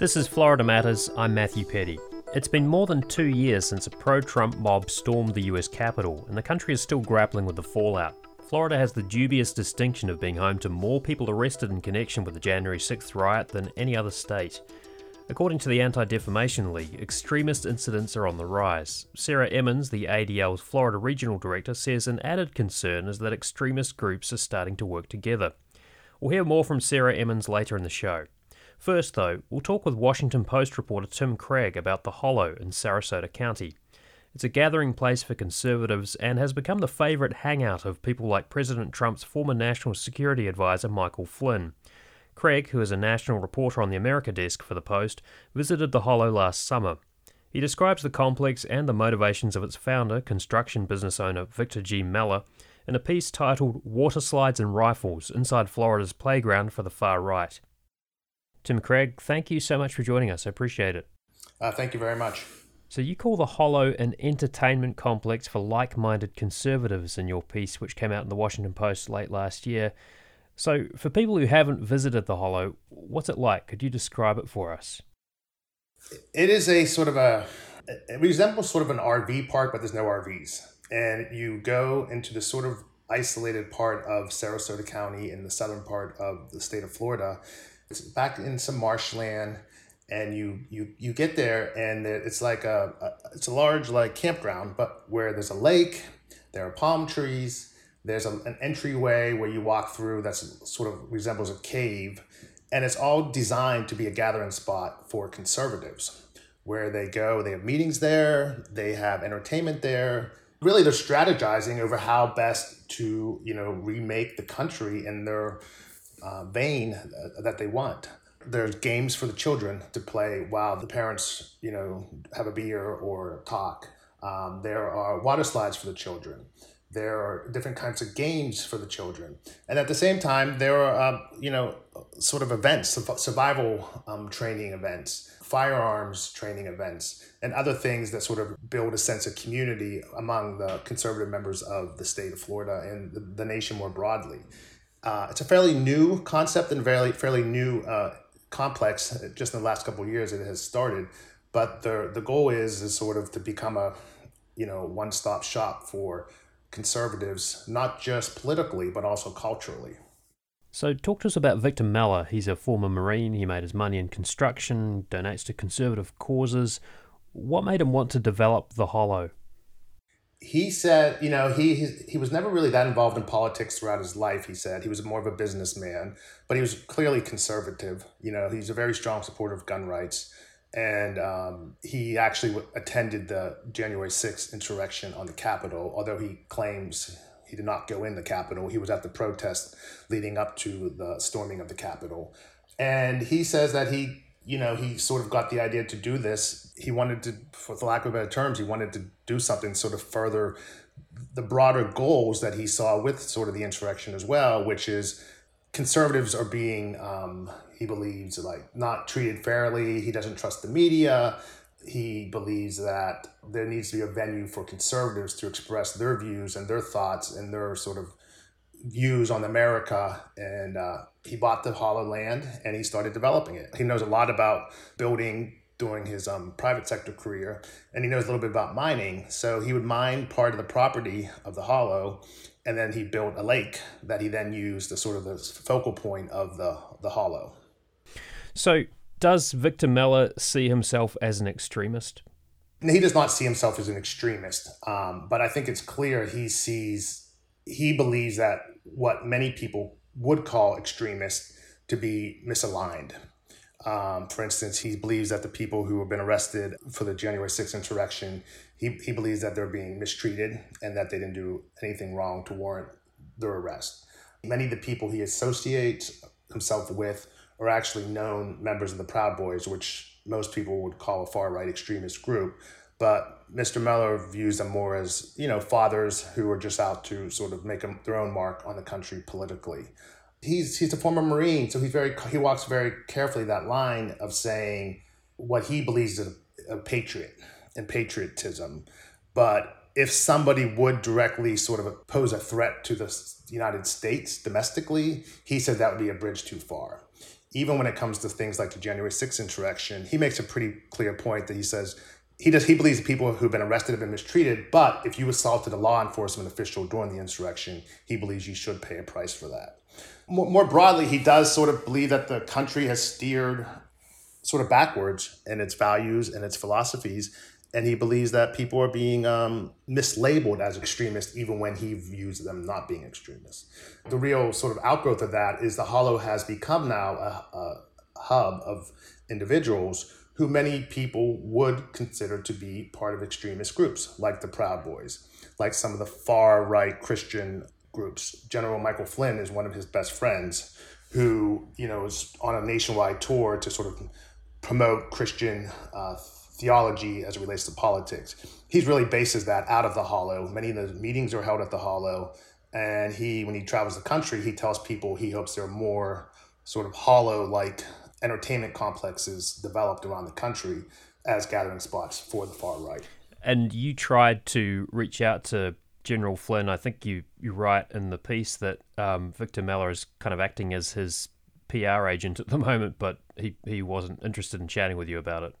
This is Florida Matters. I'm Matthew Peddie. It's been more than two years since a pro Trump mob stormed the US Capitol, and the country is still grappling with the fallout. Florida has the dubious distinction of being home to more people arrested in connection with the January 6th riot than any other state. According to the Anti Defamation League, extremist incidents are on the rise. Sarah Emmons, the ADL's Florida Regional Director, says an added concern is that extremist groups are starting to work together. We'll hear more from Sarah Emmons later in the show. First, though, we'll talk with Washington Post reporter Tim Craig about the Hollow in Sarasota County. It's a gathering place for conservatives and has become the favourite hangout of people like President Trump's former national security advisor Michael Flynn. Craig, who is a national reporter on the America desk for the Post, visited the Hollow last summer. He describes the complex and the motivations of its founder, construction business owner Victor G. Mellor, in a piece titled Water Slides and Rifles Inside Florida's Playground for the Far Right. Tim Craig, thank you so much for joining us. I appreciate it. Uh, thank you very much. So, you call the Hollow an entertainment complex for like minded conservatives in your piece, which came out in the Washington Post late last year. So, for people who haven't visited the Hollow, what's it like? Could you describe it for us? It is a sort of a, it resembles sort of an RV park, but there's no RVs. And you go into the sort of isolated part of Sarasota County in the southern part of the state of Florida it's back in some marshland and you you you get there and it's like a, a, it's a large like campground but where there's a lake there are palm trees there's a, an entryway where you walk through that sort of resembles a cave and it's all designed to be a gathering spot for conservatives where they go they have meetings there they have entertainment there. Really they're strategizing over how best to you know remake the country in their uh, vein uh, that they want. There's games for the children to play while the parents, you know, have a beer or talk. Um, there are water slides for the children. There are different kinds of games for the children, and at the same time, there are uh, you know sort of events, survival um, training events, firearms training events, and other things that sort of build a sense of community among the conservative members of the state of Florida and the, the nation more broadly. Uh, it's a fairly new concept and fairly fairly new uh, complex. Just in the last couple of years, it has started. But the the goal is is sort of to become a you know one stop shop for conservatives, not just politically but also culturally. So, talk to us about Victor Mellor. He's a former Marine. He made his money in construction, donates to conservative causes. What made him want to develop the Hollow? He said, you know, he, he he was never really that involved in politics throughout his life. He said he was more of a businessman, but he was clearly conservative. You know, he's a very strong supporter of gun rights, and um, he actually attended the January 6th insurrection on the Capitol. Although he claims he did not go in the Capitol, he was at the protest leading up to the storming of the Capitol, and he says that he you know, he sort of got the idea to do this. He wanted to, for the lack of better terms, he wanted to do something sort of further the broader goals that he saw with sort of the insurrection as well, which is conservatives are being, um, he believes, like not treated fairly. He doesn't trust the media. He believes that there needs to be a venue for conservatives to express their views and their thoughts and their sort of views on America, and uh, he bought the hollow land and he started developing it. He knows a lot about building during his um, private sector career, and he knows a little bit about mining. So he would mine part of the property of the hollow, and then he built a lake that he then used as sort of the focal point of the the hollow. So does Victor Mellor see himself as an extremist? He does not see himself as an extremist, um, but I think it's clear he sees he believes that what many people would call extremist to be misaligned. Um, for instance, he believes that the people who have been arrested for the January 6th insurrection, he, he believes that they're being mistreated and that they didn't do anything wrong to warrant their arrest. Many of the people he associates himself with are actually known members of the Proud Boys, which most people would call a far right extremist group. But Mr. Mellor views them more as, you know, fathers who are just out to sort of make their own mark on the country politically. He's, he's a former Marine, so he's very, he walks very carefully that line of saying what he believes is a, a patriot and patriotism. But if somebody would directly sort of pose a threat to the United States domestically, he said that would be a bridge too far. even when it comes to things like the January 6th insurrection, he makes a pretty clear point that he says he does he believes people who've been arrested have been mistreated, but if you assaulted a law enforcement official during the insurrection, he believes you should pay a price for that. More, more broadly, he does sort of believe that the country has steered sort of backwards in its values and its philosophies, and he believes that people are being um, mislabeled as extremists even when he views them not being extremists. The real sort of outgrowth of that is the Hollow has become now a, a hub of individuals who many people would consider to be part of extremist groups, like the Proud Boys, like some of the far right Christian groups. General Michael Flynn is one of his best friends who, you know, is on a nationwide tour to sort of promote Christian uh, theology as it relates to politics. He really bases that out of the Hollow. Many of the meetings are held at the Hollow. And he, when he travels the country, he tells people he hopes there are more sort of hollow like entertainment complexes developed around the country as gathering spots for the far right. And you tried to reach out to General Flynn. I think you, you write in the piece that um, Victor Mellor is kind of acting as his PR agent at the moment, but he, he wasn't interested in chatting with you about it.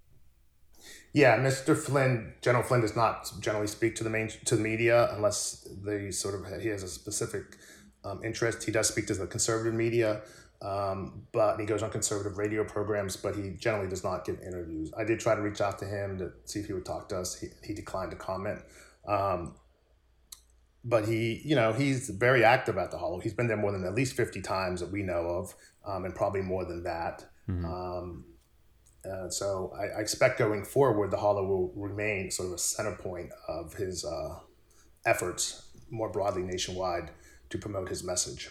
Yeah, Mr. Flynn, General Flynn does not generally speak to the main to the media unless they sort of he has a specific um, interest. He does speak to the conservative media, um, but he goes on conservative radio programs, but he generally does not give interviews. I did try to reach out to him to see if he would talk to us. He, he declined to comment. Um, but he, you know, he's very active at the Hollow. He's been there more than at least 50 times that we know of, um, and probably more than that. Mm-hmm. Um, uh, so I, I, expect going forward, the Hollow will remain sort of a center point of his uh, efforts more broadly nationwide to promote his message.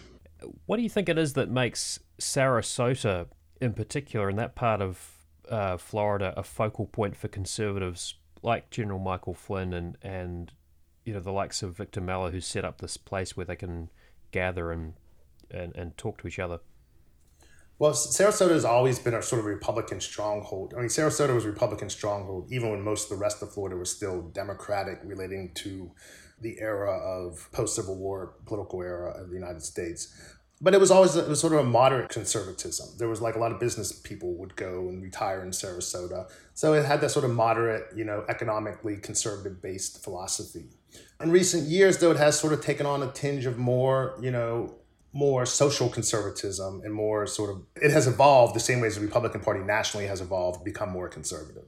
What do you think it is that makes Sarasota, in particular, in that part of uh, Florida, a focal point for conservatives like General Michael Flynn and and you know the likes of Victor Mellor, who set up this place where they can gather and and, and talk to each other? Well, Sarasota has always been a sort of Republican stronghold. I mean, Sarasota was a Republican stronghold even when most of the rest of Florida was still Democratic, relating to the era of post Civil War political era of the United States. But it was always it was sort of a moderate conservatism. There was like a lot of business people would go and retire in Sarasota, so it had that sort of moderate, you know, economically conservative based philosophy. In recent years, though, it has sort of taken on a tinge of more, you know, more social conservatism and more sort of it has evolved the same way as the Republican Party nationally has evolved, become more conservative.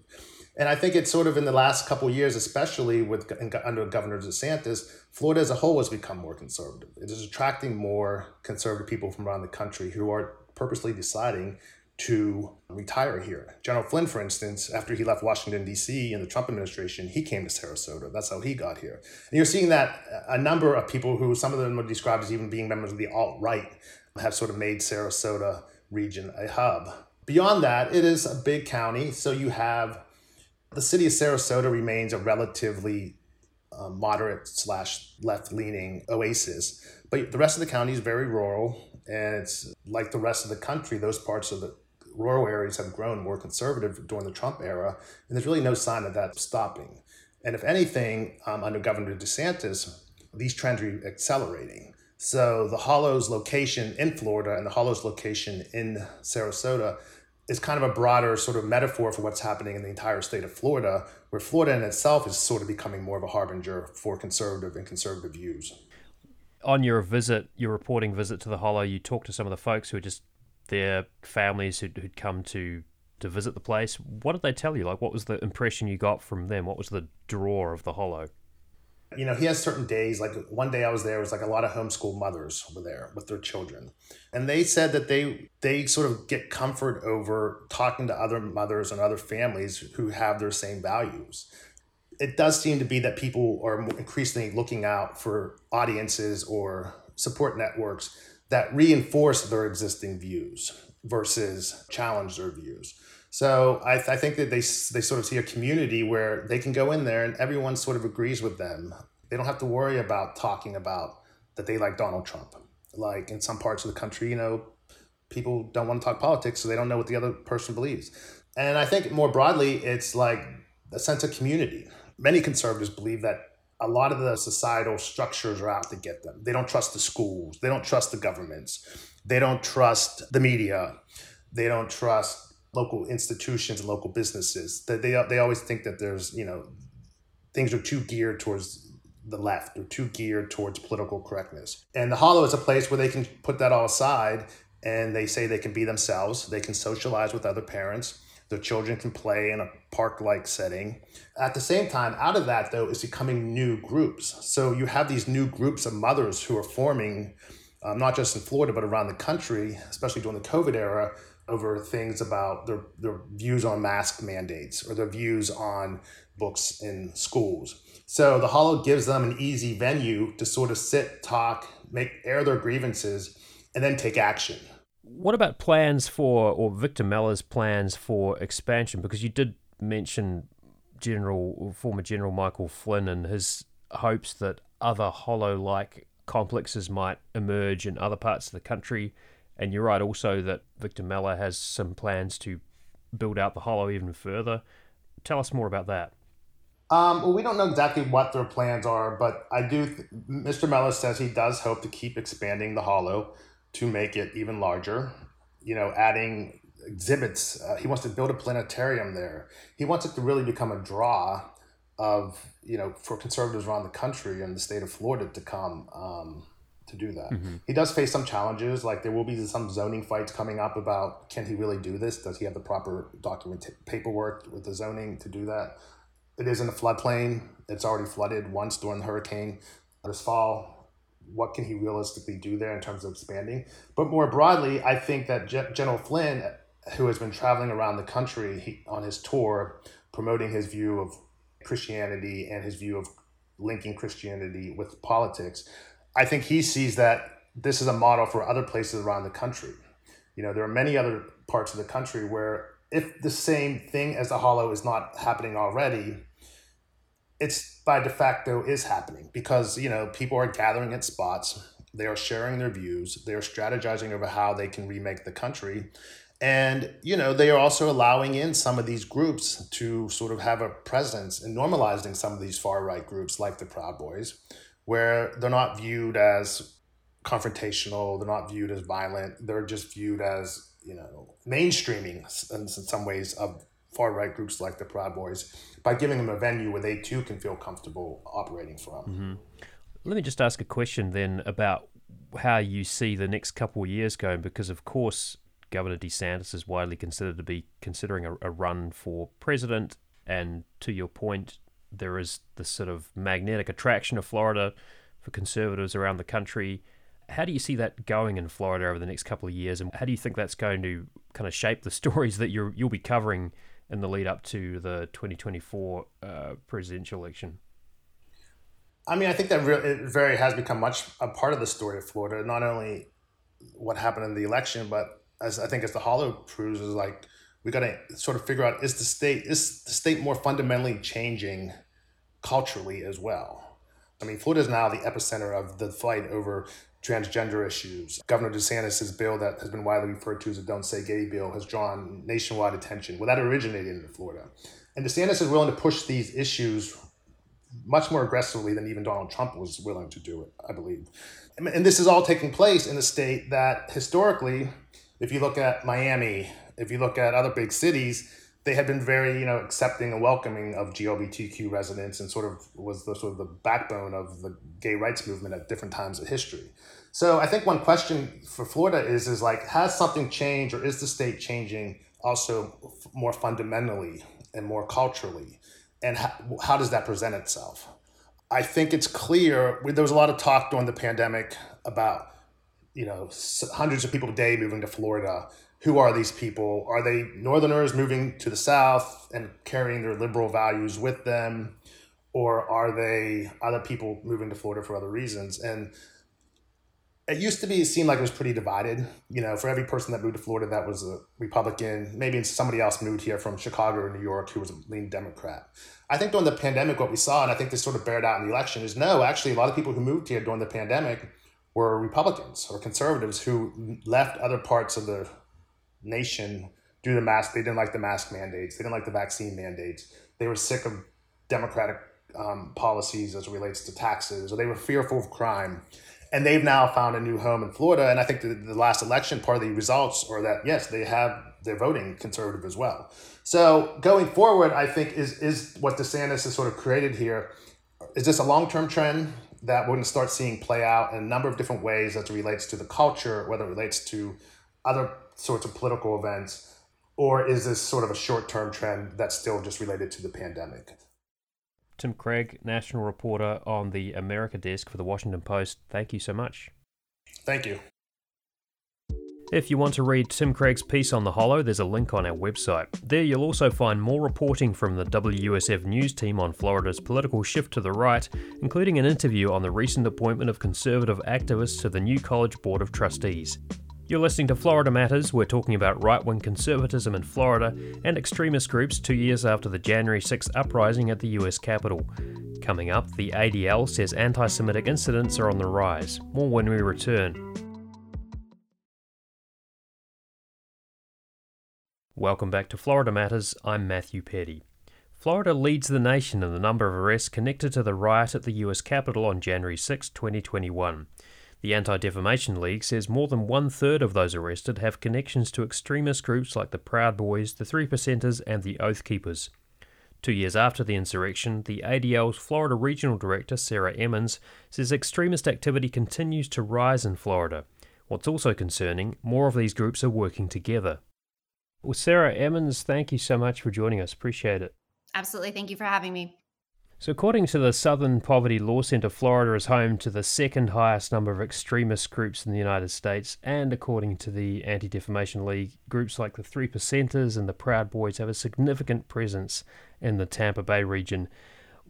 And I think it's sort of in the last couple years, especially with under Governor DeSantis, Florida as a whole has become more conservative. It is attracting more conservative people from around the country who are purposely deciding to retire here. General Flynn, for instance, after he left Washington, D.C. in the Trump administration, he came to Sarasota. That's how he got here. And you're seeing that uh, a number of people who, some of them are described as even being members of the alt right, have sort of made Sarasota region a hub. Beyond that, it is a big county. So you have the city of Sarasota remains a relatively uh, moderate slash left leaning oasis, but the rest of the county is very rural, and it's like the rest of the country. Those parts of the rural areas have grown more conservative during the Trump era, and there's really no sign of that stopping. And if anything, um, under Governor DeSantis, these trends are accelerating. So the Hollows location in Florida and the Hollows location in Sarasota is kind of a broader sort of metaphor for what's happening in the entire state of Florida, where Florida in itself is sort of becoming more of a harbinger for conservative and conservative views. On your visit, your reporting visit to the Hollow, you talked to some of the folks who are just their families who'd, who'd come to to visit the place. What did they tell you? Like, what was the impression you got from them? What was the draw of the Hollow? You know, he has certain days. Like one day I was there, it was like a lot of homeschool mothers were there with their children, and they said that they they sort of get comfort over talking to other mothers and other families who have their same values. It does seem to be that people are increasingly looking out for audiences or support networks that reinforce their existing views versus challenge their views. So I, th- I think that they, they sort of see a community where they can go in there and everyone sort of agrees with them. They don't have to worry about talking about that they like Donald Trump. Like in some parts of the country, you know, people don't want to talk politics, so they don't know what the other person believes. And I think more broadly, it's like a sense of community. Many conservatives believe that a lot of the societal structures are out to get them. They don't trust the schools, they don't trust the governments, they don't trust the media they don't trust local institutions and local businesses. That they they always think that there's you know things are too geared towards the left or too geared towards political correctness. And the Hollow is a place where they can put that all aside and they say they can be themselves. They can socialize with other parents. Their children can play in a park like setting. At the same time, out of that, though, is becoming new groups. So you have these new groups of mothers who are forming, um, not just in Florida, but around the country, especially during the COVID era, over things about their, their views on mask mandates or their views on books in schools. So the Hollow gives them an easy venue to sort of sit, talk, make air their grievances, and then take action. What about plans for, or Victor Mellor's plans for expansion? Because you did mention General, former General Michael Flynn and his hopes that other Hollow-like complexes might emerge in other parts of the country. And you're right also that Victor Mellor has some plans to build out the Hollow even further. Tell us more about that. Um, well, we don't know exactly what their plans are, but I do. Th- Mr. Mello says he does hope to keep expanding the Hollow to make it even larger. You know, adding exhibits. Uh, he wants to build a planetarium there. He wants it to really become a draw of you know for conservatives around the country and the state of Florida to come um, to do that. Mm-hmm. He does face some challenges, like there will be some zoning fights coming up about can he really do this? Does he have the proper document paperwork with the zoning to do that? It is in a floodplain. It's already flooded once during the hurricane this fall. What can he realistically do there in terms of expanding? But more broadly, I think that General Flynn, who has been traveling around the country he, on his tour, promoting his view of Christianity and his view of linking Christianity with politics, I think he sees that this is a model for other places around the country. You know, there are many other parts of the country where if the same thing as the hollow is not happening already, it's by de facto is happening because you know people are gathering at spots they are sharing their views they are strategizing over how they can remake the country and you know they are also allowing in some of these groups to sort of have a presence and normalizing some of these far right groups like the proud boys where they're not viewed as confrontational they're not viewed as violent they're just viewed as you know mainstreaming in some ways of far right groups like the Proud Boys by giving them a venue where they too can feel comfortable operating from. Mm-hmm. Let me just ask a question then about how you see the next couple of years going, because of course Governor DeSantis is widely considered to be considering a, a run for president, and to your point, there is this sort of magnetic attraction of Florida for conservatives around the country. How do you see that going in Florida over the next couple of years, and how do you think that's going to kind of shape the stories that you you'll be covering in the lead up to the 2024 uh, presidential election? I mean, I think that re- it very has become much a part of the story of Florida. Not only what happened in the election, but as I think as the Hollow proves, is like we got to sort of figure out is the state is the state more fundamentally changing culturally as well. I mean, Florida is now the epicenter of the fight over transgender issues. Governor DeSantis' bill that has been widely referred to as a Don't Say Gay bill has drawn nationwide attention. Well, that originated in Florida. And DeSantis is willing to push these issues much more aggressively than even Donald Trump was willing to do it, I believe. And this is all taking place in a state that historically, if you look at Miami, if you look at other big cities, they had been very, you know, accepting and welcoming of GLBTQ residents and sort of was the sort of the backbone of the gay rights movement at different times of history. So I think one question for Florida is is like has something changed or is the state changing also more fundamentally and more culturally and how, how does that present itself? I think it's clear there was a lot of talk during the pandemic about you know hundreds of people a day moving to Florida who are these people? Are they Northerners moving to the South and carrying their liberal values with them? Or are they other people moving to Florida for other reasons? And it used to be, it seemed like it was pretty divided. You know, for every person that moved to Florida that was a Republican, maybe somebody else moved here from Chicago or New York who was a lean Democrat. I think during the pandemic, what we saw, and I think this sort of bared out in the election, is no, actually, a lot of people who moved here during the pandemic were Republicans or conservatives who left other parts of the nation do the mask. They didn't like the mask mandates. They didn't like the vaccine mandates. They were sick of democratic um, policies as it relates to taxes, or they were fearful of crime. and they've now found a new home in Florida. And I think the, the last election, part of the results are that yes, they have they're voting conservative as well. So going forward, I think is is what DeSantis has sort of created here. Is this a long term trend that we're going to start seeing play out in a number of different ways as it relates to the culture, whether it relates to other sorts of political events, or is this sort of a short term trend that's still just related to the pandemic? Tim Craig, national reporter on the America desk for the Washington Post. Thank you so much. Thank you. If you want to read Tim Craig's piece on the Hollow, there's a link on our website. There you'll also find more reporting from the WUSF news team on Florida's political shift to the right, including an interview on the recent appointment of conservative activists to the new College Board of Trustees. You're listening to Florida Matters. We're talking about right wing conservatism in Florida and extremist groups two years after the January 6th uprising at the US Capitol. Coming up, the ADL says anti Semitic incidents are on the rise. More when we return. Welcome back to Florida Matters. I'm Matthew Peddie. Florida leads the nation in the number of arrests connected to the riot at the US Capitol on January 6, 2021. The Anti Defamation League says more than one third of those arrested have connections to extremist groups like the Proud Boys, the Three Percenters, and the Oath Keepers. Two years after the insurrection, the ADL's Florida Regional Director, Sarah Emmons, says extremist activity continues to rise in Florida. What's also concerning, more of these groups are working together. Well, Sarah Emmons, thank you so much for joining us. Appreciate it. Absolutely. Thank you for having me. So, according to the Southern Poverty Law Center, Florida is home to the second highest number of extremist groups in the United States. And according to the Anti Defamation League, groups like the Three Percenters and the Proud Boys have a significant presence in the Tampa Bay region.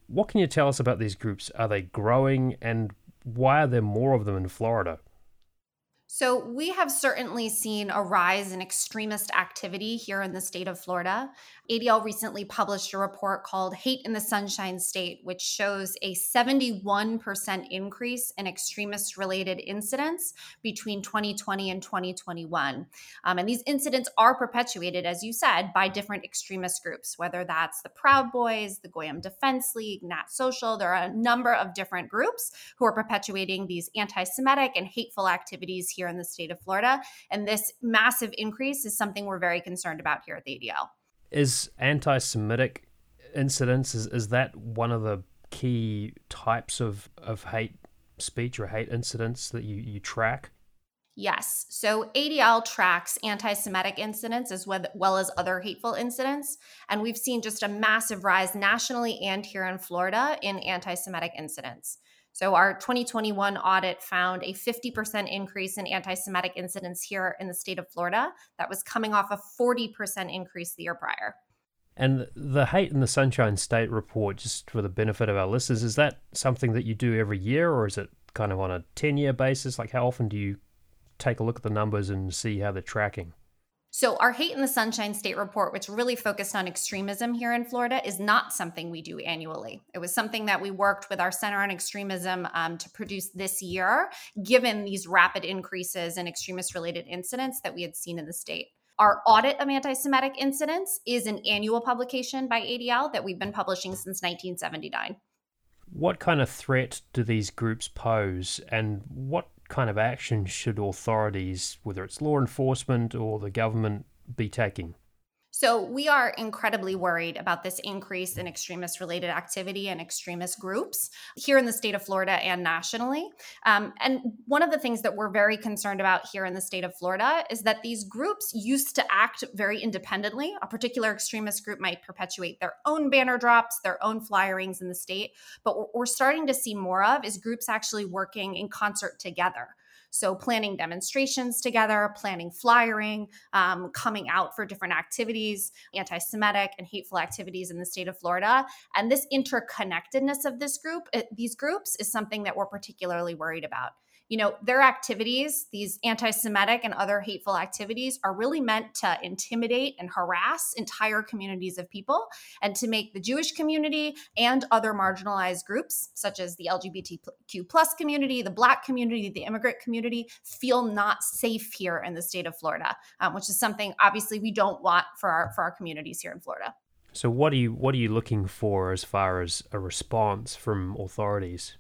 What can you tell us about these groups? Are they growing? And why are there more of them in Florida? So, we have certainly seen a rise in extremist activity here in the state of Florida. ADL recently published a report called Hate in the Sunshine State, which shows a 71% increase in extremist related incidents between 2020 and 2021. Um, and these incidents are perpetuated, as you said, by different extremist groups, whether that's the Proud Boys, the Goyim Defense League, Nat Social. There are a number of different groups who are perpetuating these anti Semitic and hateful activities here in the state of Florida. And this massive increase is something we're very concerned about here at the ADL is anti-Semitic incidents is, is that one of the key types of, of hate speech or hate incidents that you, you track? Yes. So ADL tracks anti Semitic incidents as well as other hateful incidents. And we've seen just a massive rise nationally and here in Florida in anti Semitic incidents. So, our 2021 audit found a 50% increase in anti Semitic incidents here in the state of Florida. That was coming off a 40% increase the year prior. And the Hate in the Sunshine State report, just for the benefit of our listeners, is that something that you do every year or is it kind of on a 10 year basis? Like, how often do you take a look at the numbers and see how they're tracking? So, our Hate in the Sunshine State report, which really focused on extremism here in Florida, is not something we do annually. It was something that we worked with our Center on Extremism um, to produce this year, given these rapid increases in extremist related incidents that we had seen in the state. Our audit of anti Semitic incidents is an annual publication by ADL that we've been publishing since 1979. What kind of threat do these groups pose, and what kind of action should authorities, whether it's law enforcement or the government, be taking? So, we are incredibly worried about this increase in extremist related activity and extremist groups here in the state of Florida and nationally. Um, and one of the things that we're very concerned about here in the state of Florida is that these groups used to act very independently. A particular extremist group might perpetuate their own banner drops, their own flyerings in the state. But what we're starting to see more of is groups actually working in concert together. So, planning demonstrations together, planning flyering, um, coming out for different activities, anti Semitic and hateful activities in the state of Florida. And this interconnectedness of this group, eh, these groups, is something that we're particularly worried about you know, their activities, these anti Semitic and other hateful activities, are really meant to intimidate and harass entire communities of people and to make the Jewish community and other marginalized groups, such as the LGBTQ plus community, the Black community, the immigrant community, feel not safe here in the state of Florida, um, which is something obviously we don't want for our, for our communities here in Florida. So, what are you what are you looking for as far as a response from authorities?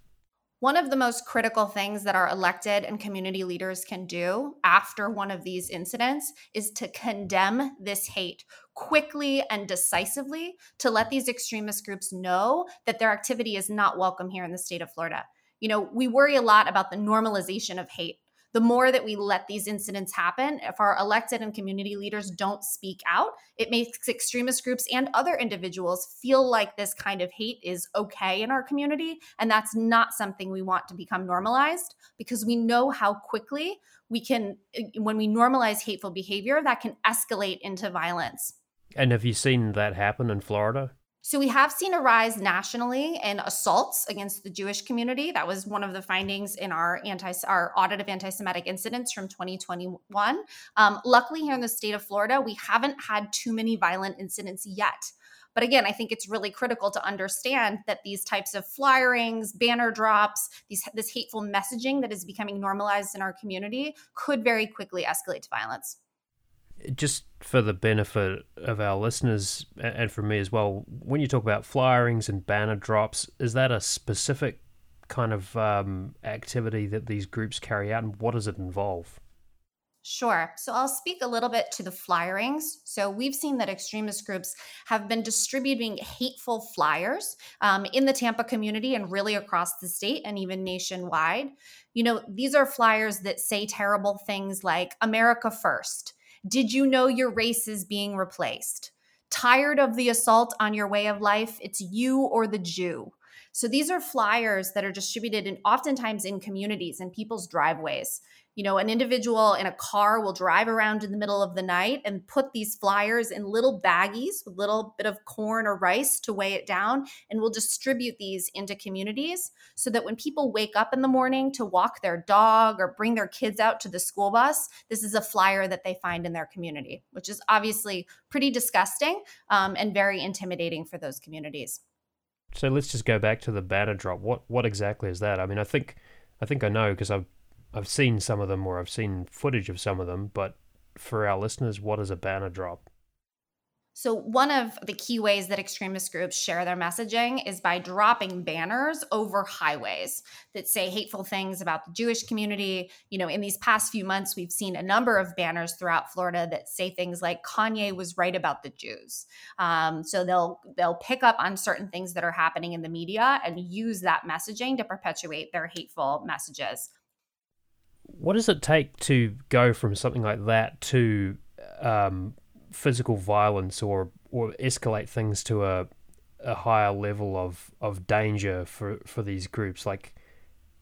One of the most critical things that our elected and community leaders can do after one of these incidents is to condemn this hate quickly and decisively to let these extremist groups know that their activity is not welcome here in the state of Florida. You know, we worry a lot about the normalization of hate the more that we let these incidents happen, if our elected and community leaders don't speak out, it makes extremist groups and other individuals feel like this kind of hate is okay in our community. And that's not something we want to become normalized because we know how quickly we can, when we normalize hateful behavior, that can escalate into violence. And have you seen that happen in Florida? So we have seen a rise nationally in assaults against the Jewish community. That was one of the findings in our anti our audit of anti-Semitic incidents from 2021. Um, luckily, here in the state of Florida, we haven't had too many violent incidents yet. But again, I think it's really critical to understand that these types of flyerings, banner drops, these this hateful messaging that is becoming normalized in our community could very quickly escalate to violence just for the benefit of our listeners and for me as well, when you talk about flyerings and banner drops, is that a specific kind of um, activity that these groups carry out, and what does it involve? Sure. So I'll speak a little bit to the flyerings. So we've seen that extremist groups have been distributing hateful flyers um, in the Tampa community and really across the state and even nationwide. You know, these are flyers that say terrible things like America First did you know your race is being replaced? Tired of the assault on your way of life? It's you or the Jew. So these are flyers that are distributed and oftentimes in communities and people's driveways you know, an individual in a car will drive around in the middle of the night and put these flyers in little baggies with a little bit of corn or rice to weigh it down and will distribute these into communities so that when people wake up in the morning to walk their dog or bring their kids out to the school bus, this is a flyer that they find in their community, which is obviously pretty disgusting um, and very intimidating for those communities. So let's just go back to the banner drop. What what exactly is that? I mean, I think I think I know because I've I've seen some of them or I've seen footage of some of them, but for our listeners, what is a banner drop? So, one of the key ways that extremist groups share their messaging is by dropping banners over highways that say hateful things about the Jewish community. You know, in these past few months, we've seen a number of banners throughout Florida that say things like "Kanye was right about the Jews." Um, so they'll they'll pick up on certain things that are happening in the media and use that messaging to perpetuate their hateful messages what does it take to go from something like that to um, physical violence or or escalate things to a a higher level of, of danger for, for these groups? Like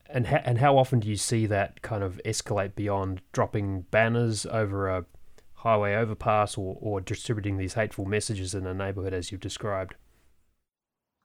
and ha- and how often do you see that kind of escalate beyond dropping banners over a highway overpass or, or distributing these hateful messages in a neighborhood as you've described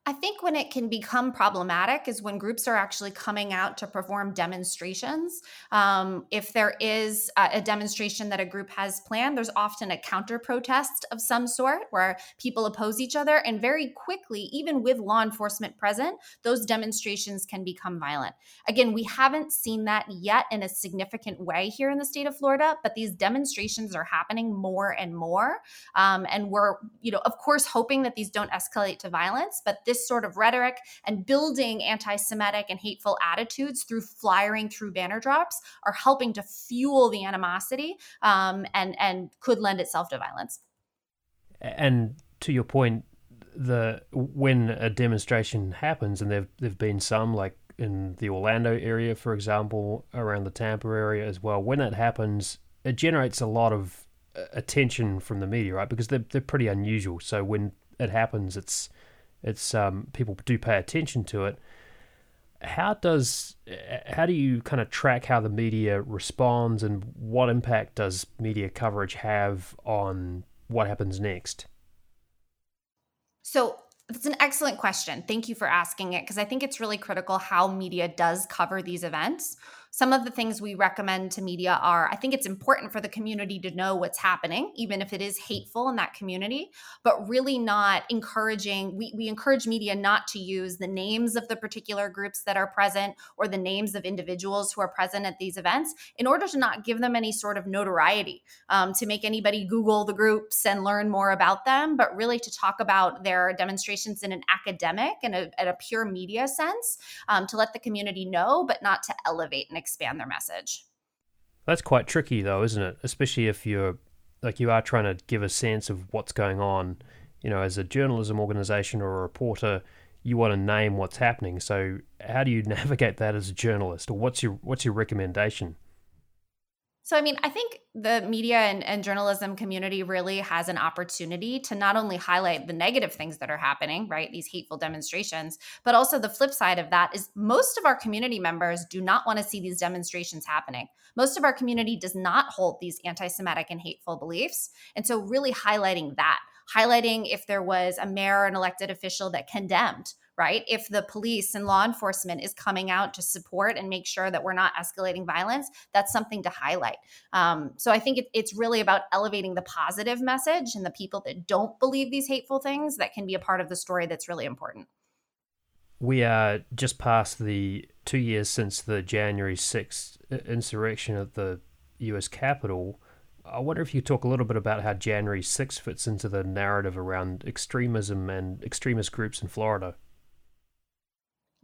I think when it can become problematic is when groups are actually coming out to perform demonstrations. Um, if there is a, a, demonstration that a group has planned, there's often a counter protest of some sort where people oppose each other. And very quickly, even with law enforcement present, those demonstrations can become violent. Again, we haven't seen that yet in a significant way here in the state of Florida, but these demonstrations are happening more and more. Um, and we're, you know, of course, hoping that these don't escalate to violence, but this this sort of rhetoric and building anti Semitic and hateful attitudes through flyering through banner drops are helping to fuel the animosity um, and, and could lend itself to violence. And to your point, the when a demonstration happens, and there've been some like in the Orlando area, for example, around the Tampa area as well. When it happens, it generates a lot of uh, attention from the media, right? Because they're they're pretty unusual. So when it happens, it's it's um, people do pay attention to it. How does how do you kind of track how the media responds and what impact does media coverage have on what happens next? So that's an excellent question. Thank you for asking it because I think it's really critical how media does cover these events. Some of the things we recommend to media are I think it's important for the community to know what's happening, even if it is hateful in that community, but really not encouraging, we, we encourage media not to use the names of the particular groups that are present or the names of individuals who are present at these events in order to not give them any sort of notoriety, um, to make anybody Google the groups and learn more about them, but really to talk about their demonstrations in an academic and a, a pure media sense um, to let the community know, but not to elevate and expand their message. That's quite tricky, though, isn't it? Especially if you're like you are trying to give a sense of what's going on. You know, as a journalism organization or a reporter, you want to name what's happening. So, how do you navigate that as a journalist, or what's your what's your recommendation? So, I mean, I think the media and, and, journalism community really has an opportunity to not only highlight the negative things that are happening, right? These hateful demonstrations, but also the flip side of that is most of our community members do not want to see these demonstrations happening. Most of our community does not hold these anti Semitic and hateful beliefs. And so, really highlighting that, highlighting if there was a mayor or an elected official that condemned right? If the police and law enforcement is coming out to support and make sure that we're not escalating violence, that's something to highlight. Um, so I think it, it's really about elevating the positive message and the people that don't believe these hateful things that can be a part of the story that's really important. We are just past the two years since the January 6th insurrection at the US Capitol. I wonder if you talk a little bit about how January 6th fits into the narrative around extremism and extremist groups in Florida.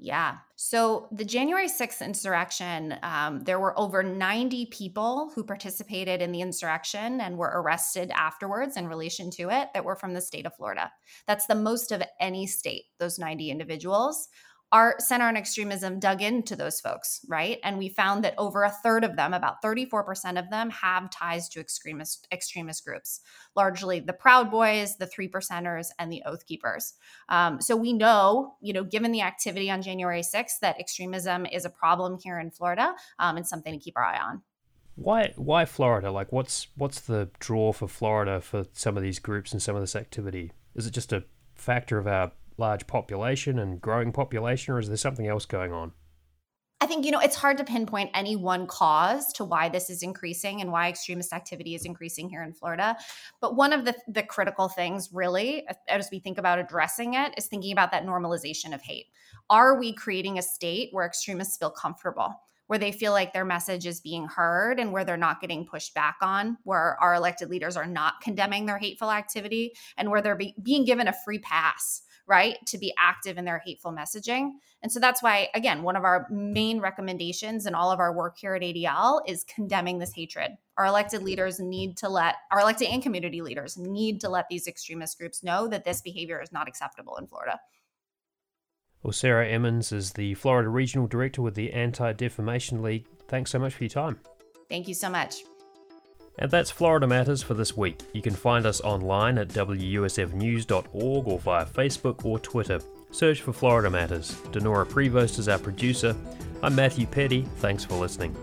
Yeah. So the January 6th insurrection, um, there were over 90 people who participated in the insurrection and were arrested afterwards in relation to it that were from the state of Florida. That's the most of any state, those 90 individuals our Center on Extremism dug into those folks, right? And we found that over a third of them, about 34% of them, have ties to extremist extremist groups, largely the Proud Boys, the Three Percenters, and the Oath Keepers. Um, so we know, you know, given the activity on January 6th, that extremism is a problem here in Florida um, and something to keep our eye on. Why why Florida? Like what's what's the draw for Florida for some of these groups and some of this activity? Is it just a factor of our large population and growing population, or is there something else going on? I think, you know, it's hard to pinpoint any one cause to why this is increasing and why extremist activity is increasing here in Florida. But one of the, the critical things, really, as we think about addressing it, is thinking about that normalization of hate. Are we creating a state where extremists feel comfortable? Where they feel like their message is being heard and where they're not getting pushed back on, where our elected leaders are not condemning their hateful activity, and where they're be- being given a free pass right, to be active in their hateful messaging. And so that's why, again, one of our main recommendations in all of our work here at ADL is condemning this hatred. Our elected leaders need to let, our elected and community leaders need to let these extremist groups know that this behavior is not acceptable in Florida. Well, Sarah Emmons is the Florida Regional Director with the Anti Defamation League. Thanks so much for your time. Thank you so much. And that's Florida Matters for this week. You can find us online at wusfnews.org or via Facebook or Twitter. Search for Florida Matters. Dinorah Prevost is our producer. I'm Matthew Peddie. Thanks for listening.